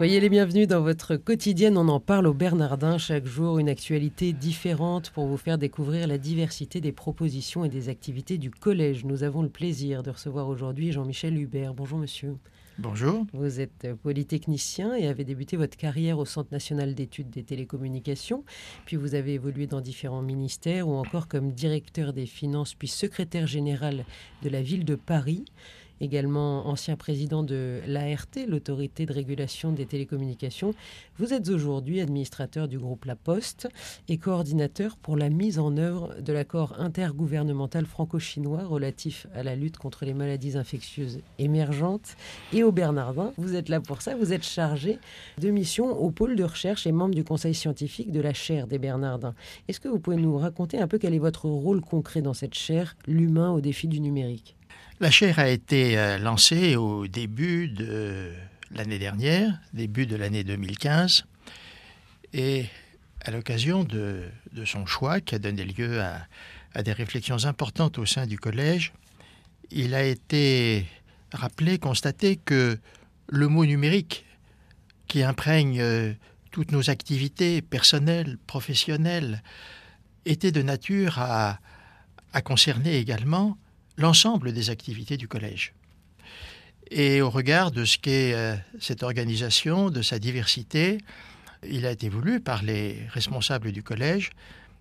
Soyez les bienvenus dans votre quotidienne. On en parle au Bernardin chaque jour, une actualité différente pour vous faire découvrir la diversité des propositions et des activités du collège. Nous avons le plaisir de recevoir aujourd'hui Jean-Michel Hubert. Bonjour monsieur. Bonjour. Vous êtes polytechnicien et avez débuté votre carrière au Centre national d'études des télécommunications. Puis vous avez évolué dans différents ministères ou encore comme directeur des finances puis secrétaire général de la ville de Paris également ancien président de l'ART, l'autorité de régulation des télécommunications. Vous êtes aujourd'hui administrateur du groupe La Poste et coordinateur pour la mise en œuvre de l'accord intergouvernemental franco-chinois relatif à la lutte contre les maladies infectieuses émergentes et au Bernardin. Vous êtes là pour ça, vous êtes chargé de mission au pôle de recherche et membre du conseil scientifique de la chaire des Bernardins. Est-ce que vous pouvez nous raconter un peu quel est votre rôle concret dans cette chaire, l'humain au défi du numérique? La chaire a été euh, lancée au début de l'année dernière, début de l'année 2015, et à l'occasion de, son choix qui a donné lieu à, des réflexions importantes au sein du collège, il a été rappelé, constaté que le mot numérique qui imprègne euh, toutes nos activités personnelles, professionnelles, était de nature à concerner également l'ensemble des activités du collège. Et au regard de ce qu'est euh, cette organisation, de sa diversité, il a été voulu par les responsables du collège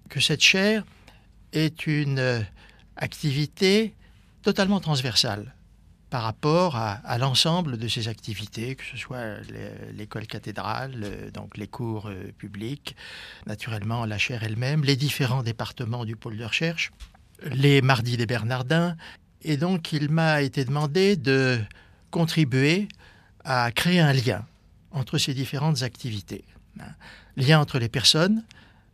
que cette chaire est une euh, activité totalement transversale par rapport à, l'ensemble de ces activités, que ce soit l'école cathédrale, euh, donc les cours publics, naturellement la chaire elle-même, les différents départements du pôle de recherche, les Mardis des Bernardins. Et donc, il m'a été demandé de contribuer à créer un lien entre ces différentes activités. Lien entre les personnes,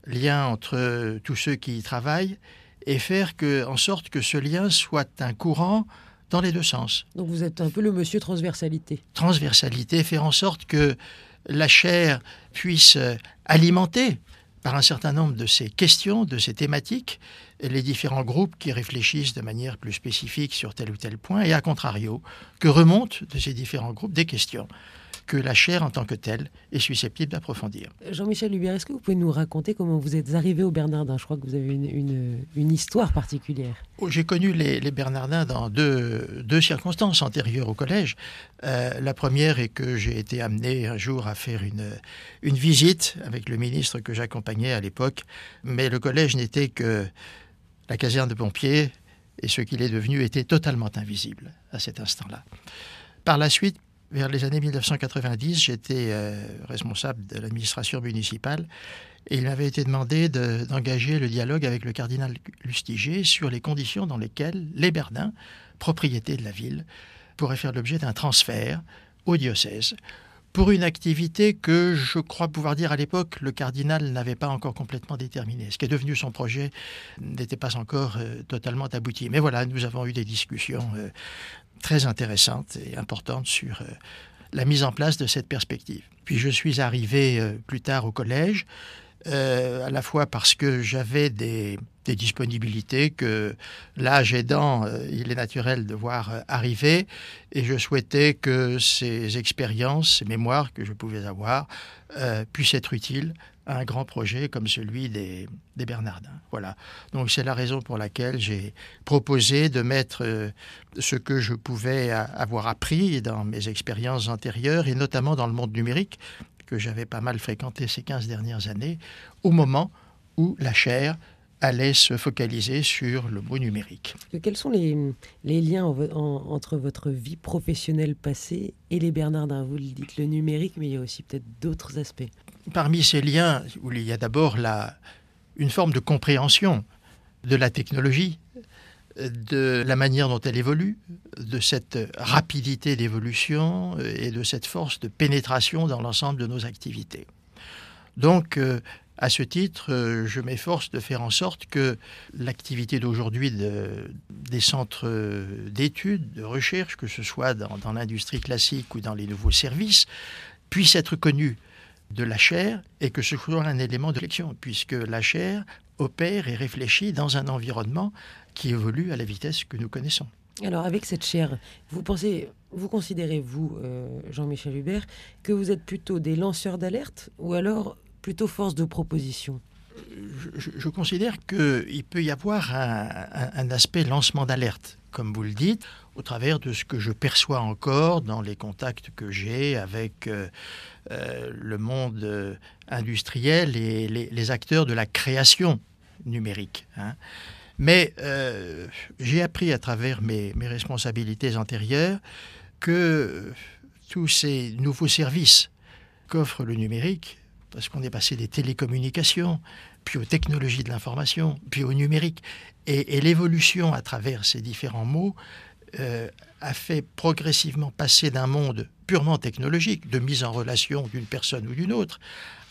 lien entre tous ceux qui y travaillent, et faire que, en sorte que ce lien soit un courant dans les deux sens. Donc vous êtes un peu le monsieur transversalité. Transversalité, faire en sorte que la chair puisse alimenter par un certain nombre de ces questions, de ces thématiques, les différents groupes qui réfléchissent de manière plus spécifique sur tel ou tel point, et à contrario, que remontent de ces différents groupes des questions que la chair en tant que telle est susceptible d'approfondir. Jean-Michel Lubière, est-ce que vous pouvez nous raconter comment vous êtes arrivé au Bernardin? Je crois que vous avez une, histoire particulière. Oh, j'ai connu les, Bernardins dans deux, deux, circonstances antérieures au collège. Euh, la première est que j'ai été amené un jour à faire une, une visite avec le ministre que j'accompagnais à l'époque, mais le collège n'était que la caserne de pompiers et ce qu'il est devenu était totalement invisible à cet instant-là. Par la suite, vers les années 1990, j'étais euh, responsable de l'administration municipale et il m'avait été demandé d'engager le dialogue avec le cardinal Lustiger sur les conditions dans lesquelles les Berdins, propriété de la ville, pourraient faire l'objet d'un transfert au diocèse pour une activité que je crois pouvoir dire à l'époque le cardinal n'avait pas encore complètement déterminé. Ce qui est devenu son projet n'était pas encore euh, totalement abouti. Mais voilà, nous avons eu des discussions euh, très intéressante et importante sur euh, la mise en place de cette perspective. Puis je suis arrivé euh, plus tard au collège, euh, à la fois parce que j'avais des, disponibilités que l'âge aidant, il est naturel de voir arriver, et je souhaitais que ces expériences, ces mémoires que je pouvais avoir, puissent être utiles un grand projet comme celui des, Bernardins. Voilà. Donc c'est la raison pour laquelle j'ai proposé de mettre euh, ce que je pouvais avoir appris dans mes expériences antérieures et notamment dans le monde numérique que j'avais pas mal fréquenté ces 15 dernières années au moment où la chair allait se focaliser sur le mot numérique. Quels sont les, liens entre votre vie professionnelle passée et les Bernardins Vous le dites, le numérique, mais il y a aussi peut-être d'autres aspects. Parmi ces liens, il y a d'abord une forme de compréhension de la technologie, de la manière dont elle évolue, de cette rapidité d'évolution et de cette force de pénétration dans l'ensemble de nos activités. Donc, euh, à ce titre, euh, je m'efforce de faire en sorte que l'activité d'aujourd'hui des centres d'études, de recherche, que ce soit dans, dans l'industrie classique ou dans les nouveaux services, puisse être connue de la chair et que ce soit un élément de réflexion, puisque la chair opère et réfléchit dans un environnement qui évolue à la vitesse que nous connaissons. Alors avec cette chair, vous pensez, vous considérez, vous, euh, Jean-Michel Hubert, que vous êtes plutôt des lanceurs d'alerte ou alors plutôt force de proposition? Je, considère qu'il peut y avoir un, aspect lancement d'alerte, comme vous le dites, au travers de ce que je perçois encore dans les contacts que j'ai avec euh, euh, le monde industriel et les, acteurs de la création numérique. Hein. Mais euh, j'ai appris à travers mes responsabilités antérieures que tous ces nouveaux services qu'offre le numérique parce qu'on est passé des télécommunications, puis aux technologies de l'information, puis au numérique. Et, l'évolution à travers ces différents mots euh, a fait progressivement passer d'un monde purement technologique, de mise en relation d'une personne ou d'une autre,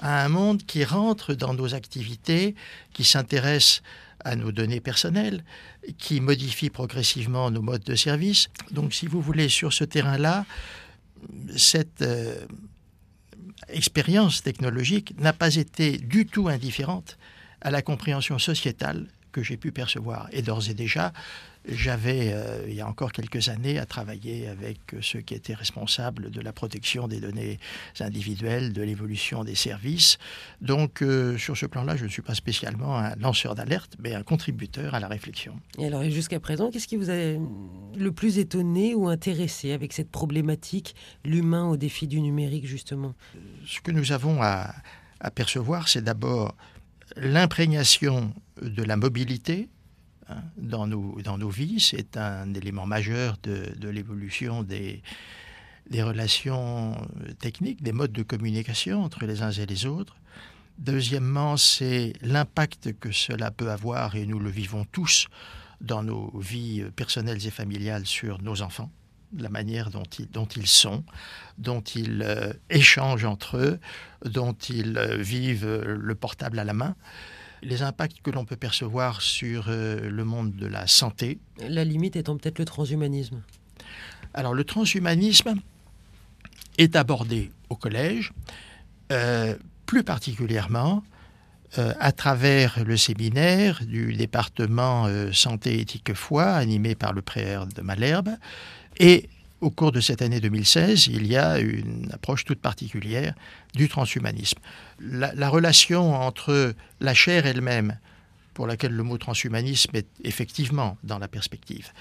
à un monde qui rentre dans nos activités, qui s'intéresse à nos données personnelles, qui modifie progressivement nos modes de service. Donc, si vous voulez, sur ce terrain-là, cette euh, expérience technologique n'a pas été du tout indifférente à la compréhension sociétale que j'ai pu percevoir. Et d'ores et déjà, j'avais, euh, il y a encore quelques années, à travailler avec ceux qui étaient responsables de la protection des données individuelles, de l'évolution des services. Donc, euh, sur ce plan-là, je ne suis pas spécialement un lanceur d'alerte, mais un contributeur à la réflexion. Et alors, jusqu'à présent, qu'est-ce qui vous a le plus étonné ou intéressé avec cette problématique, l'humain au défi du numérique, justement? Ce que nous avons à, à percevoir, c'est d'abord l'imprégnation de la mobilité dans, nos, dans nos vies. C'est un élément majeur de, l'évolution des, des relations techniques, des modes de communication entre les uns et les autres. Deuxièmement, c'est l'impact que cela peut avoir, et nous le vivons tous dans nos vies personnelles et familiales sur nos enfants la manière dont ils, dont ils sont, dont ils euh, échangent entre eux, dont ils euh, vivent le portable à la main, les impacts que l'on peut percevoir sur le monde de la santé. La limite étant peut-être le transhumanisme. Alors le transhumanisme est abordé au collège, plus particulièrement à travers le séminaire du département santé éthique foi animé par le prêtre de Malherbe et au cours de cette année 2016, il y a une approche toute particulière du transhumanisme. La, relation entre la chair elle-même, pour laquelle le mot transhumanisme est effectivement dans la perspective,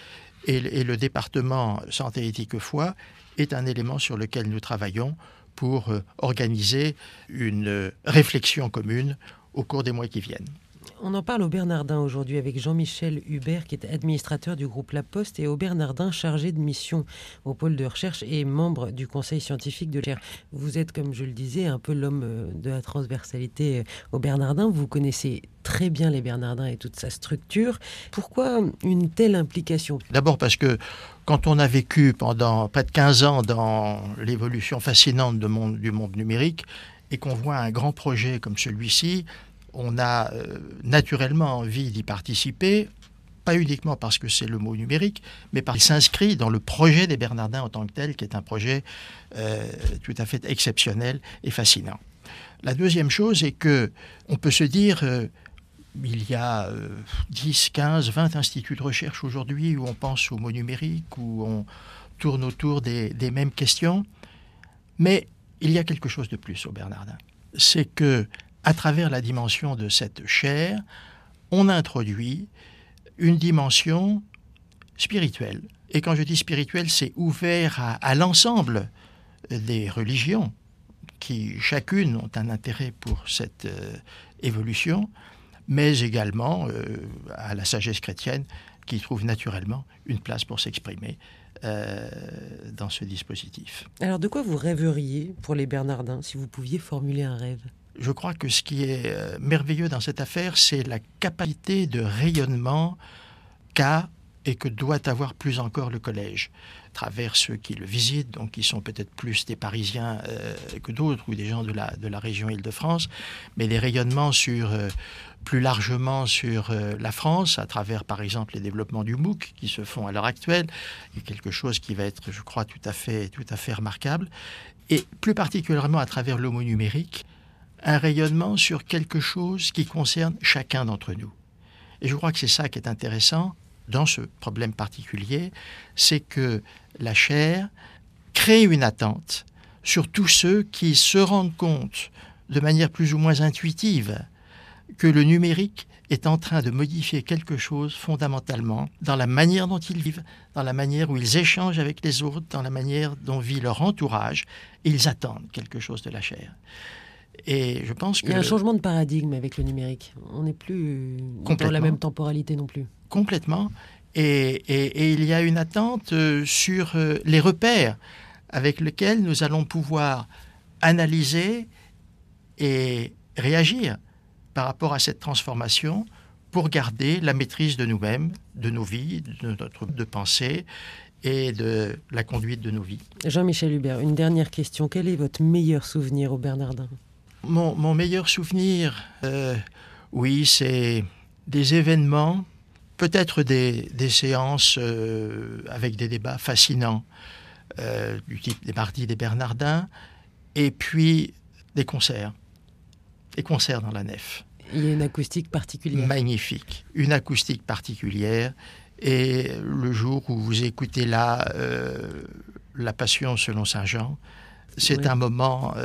et, le département santé éthique foi est un élément sur lequel nous travaillons pour euh, organiser une réflexion commune au cours des mois qui viennent. On en parle au Bernardin aujourd'hui avec Jean-Michel Hubert, qui est administrateur du groupe La Poste, et au Bernardin, chargé de mission au pôle de recherche et membre du conseil scientifique de l'ER. Vous êtes, comme je le disais, un peu l'homme euh, de la transversalité euh, au Bernardin. Vous connaissez très bien les Bernardins et toute sa structure. Pourquoi une telle implication? D'abord parce que quand on a vécu pendant près de 15 ans dans l'évolution fascinante du monde numérique et qu'on voit un grand projet comme celui-ci, on a euh, naturellement envie d'y participer, pas uniquement parce que c'est le mot numérique, mais parce qu'il s'inscrit dans le projet des Bernardins en tant que tel, qui est un projet euh, tout à fait exceptionnel et fascinant. La deuxième chose est que on peut se dire, euh, il y a 10, 15, 20 instituts de recherche aujourd'hui où on pense au mot numérique, où on tourne autour des, des mêmes questions, mais il y a quelque chose de plus au Bernardin. C'est que à travers la dimension de cette chair, on introduit une dimension spirituelle. Et quand je dis spirituelle, c'est ouvert à, l'ensemble des religions qui chacune ont un intérêt pour cette euh, évolution, mais également euh, à la sagesse chrétienne qui trouve naturellement une place pour s'exprimer euh, dans ce dispositif. Alors de quoi vous rêveriez pour les Bernardins si vous pouviez formuler un rêve? Je crois que ce qui est euh, merveilleux dans cette affaire, c'est la capacité de rayonnement qu'a et que doit avoir plus encore le collège, à travers ceux qui le visitent, donc qui sont peut-être plus des Parisiens euh, que d'autres ou des gens de la, de la région Île-de-France, mais les rayonnements sur, euh, plus largement sur la France, à travers par exemple les développements du MOOC qui se font à l'heure actuelle, quelque chose qui va être, je crois, tout à fait, tout à fait remarquable. et plus particulièrement à travers mot numérique, un rayonnement sur quelque chose qui concerne chacun d'entre nous. Et je crois que c'est ça qui est intéressant dans ce problème particulier, c'est que la chair crée une attente sur tous ceux qui se rendent compte de manière plus ou moins intuitive que le numérique est en train de modifier quelque chose fondamentalement dans la manière dont ils vivent, dans la manière où ils échangent avec les autres, dans la manière dont vit leur entourage. Ils attendent quelque chose de la chair. Et je pense que... Il y a un changement de paradigme avec le numérique. On n'est plus dans la même temporalité non plus. Complètement. Et, et, il y a une attente euh, sur euh, les repères avec lesquels nous allons pouvoir analyser et réagir par rapport à cette transformation pour garder la maîtrise de nous-mêmes, de nos vies, de notre de pensée et de la conduite de nos vies. Jean-Michel Hubert, une dernière question. Quel est votre meilleur souvenir au Bernardin mon, meilleur souvenir, euh, oui, c'est des événements, peut-être des, séances euh, avec des débats fascinants, euh, du type des mardis des Bernardins, et puis des concerts, des concerts dans la nef. Il y a une acoustique particulière. Magnifique, une acoustique particulière. Et le jour où vous écoutez là La Passion selon Saint Jean, c'est un moment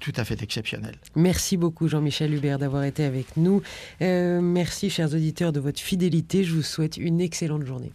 tout à fait exceptionnel. Merci beaucoup Jean-Michel Hubert d'avoir été avec nous. Euh, merci chers auditeurs de votre fidélité. Je vous souhaite une excellente journée.